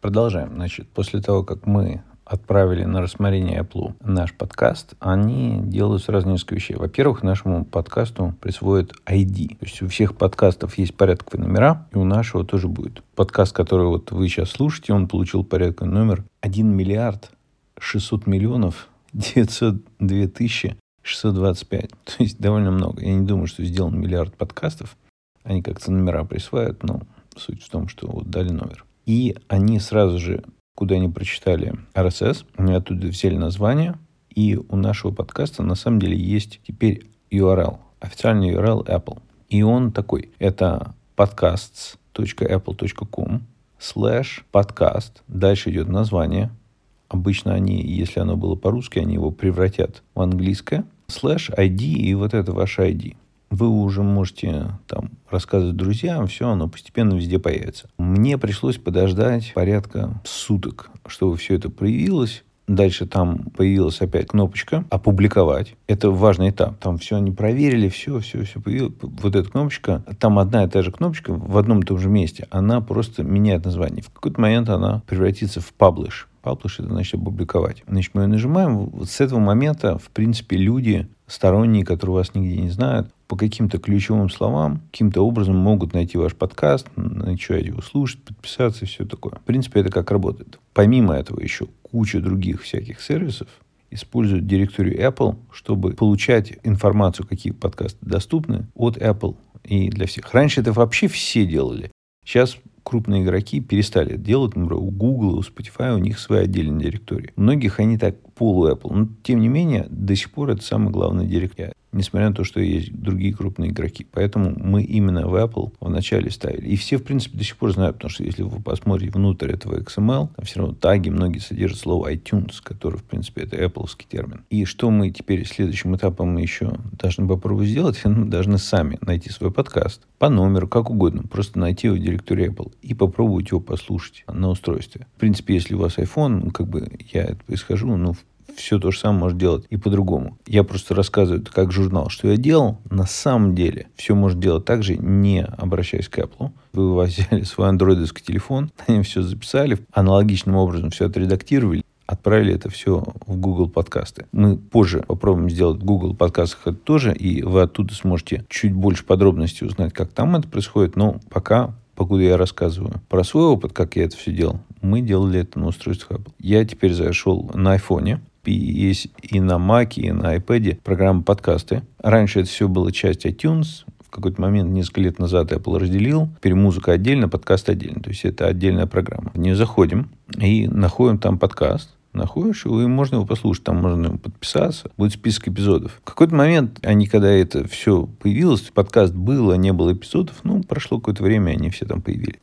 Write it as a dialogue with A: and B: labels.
A: Продолжаем. Значит, после того, как мы отправили на рассмотрение Apple наш подкаст, они делают сразу несколько вещей. Во-первых, нашему подкасту присвоят ID. То есть у всех подкастов есть порядковые номера, и у нашего тоже будет. Подкаст, который вот вы сейчас слушаете, он получил порядковый номер 1 миллиард 600 миллионов 902 тысячи 625. То есть довольно много. Я не думаю, что сделан миллиард подкастов. Они как-то номера присваивают, но суть в том, что вот дали номер. И они сразу же, куда они прочитали RSS, оттуда взяли название, и у нашего подкаста на самом деле есть теперь URL, официальный URL Apple. И он такой, это podcasts.apple.com slash podcast. Дальше идет название. Обычно они, если оно было по-русски, они его превратят в английское. Slash ID и вот это ваш ID вы уже можете там рассказывать друзьям, все, оно постепенно везде появится. Мне пришлось подождать порядка суток, чтобы все это проявилось. Дальше там появилась опять кнопочка «Опубликовать». Это важный этап. Там все они проверили, все, все, все появилось. Вот эта кнопочка, там одна и та же кнопочка в одном и том же месте. Она просто меняет название. В какой-то момент она превратится в «Publish». Publish это значит опубликовать. Значит, мы ее нажимаем. Вот с этого момента, в принципе, люди, сторонние, которые вас нигде не знают, по каким-то ключевым словам, каким-то образом могут найти ваш подкаст, начать его слушать, подписаться и все такое. В принципе, это как работает. Помимо этого еще куча других всяких сервисов используют директорию Apple, чтобы получать информацию, какие подкасты доступны от Apple и для всех. Раньше это вообще все делали. Сейчас крупные игроки перестали это делать. Например, у Google, у Spotify у них своя отдельная директория. У многих они так полу Apple. Но, тем не менее, до сих пор это самый главный директор несмотря на то, что есть другие крупные игроки. Поэтому мы именно в Apple вначале ставили. И все, в принципе, до сих пор знают, потому что если вы посмотрите внутрь этого XML, там все равно таги многие содержат слово iTunes, который, в принципе, это Apple термин. И что мы теперь следующим этапом еще должны попробовать сделать, мы должны сами найти свой подкаст по номеру, как угодно, просто найти его в директории Apple и попробовать его послушать на устройстве. В принципе, если у вас iPhone, как бы я это исхожу, ну, все то же самое может делать и по-другому. Я просто рассказываю как журнал, что я делал. На самом деле все может делать так же, не обращаясь к Apple. Вы взяли свой андроидовский телефон, они все записали, аналогичным образом все отредактировали, отправили это все в Google подкасты. Мы позже попробуем сделать в Google подкастах это тоже, и вы оттуда сможете чуть больше подробностей узнать, как там это происходит. Но пока покуда я рассказываю про свой опыт, как я это все делал, мы делали это на устройствах Apple. Я теперь зашел на айфоне, есть и на Mac, и на iPad программа подкасты. Раньше это все было часть iTunes, в какой-то момент, несколько лет назад Apple разделил. Теперь музыка отдельно, подкаст отдельно. То есть это отдельная программа. В нее заходим и находим там подкаст. Находишь его, и можно его послушать, там можно подписаться, будет список эпизодов. В какой-то момент, они, когда это все появилось, подкаст был, а не было эпизодов, ну, прошло какое-то время, они все там появились.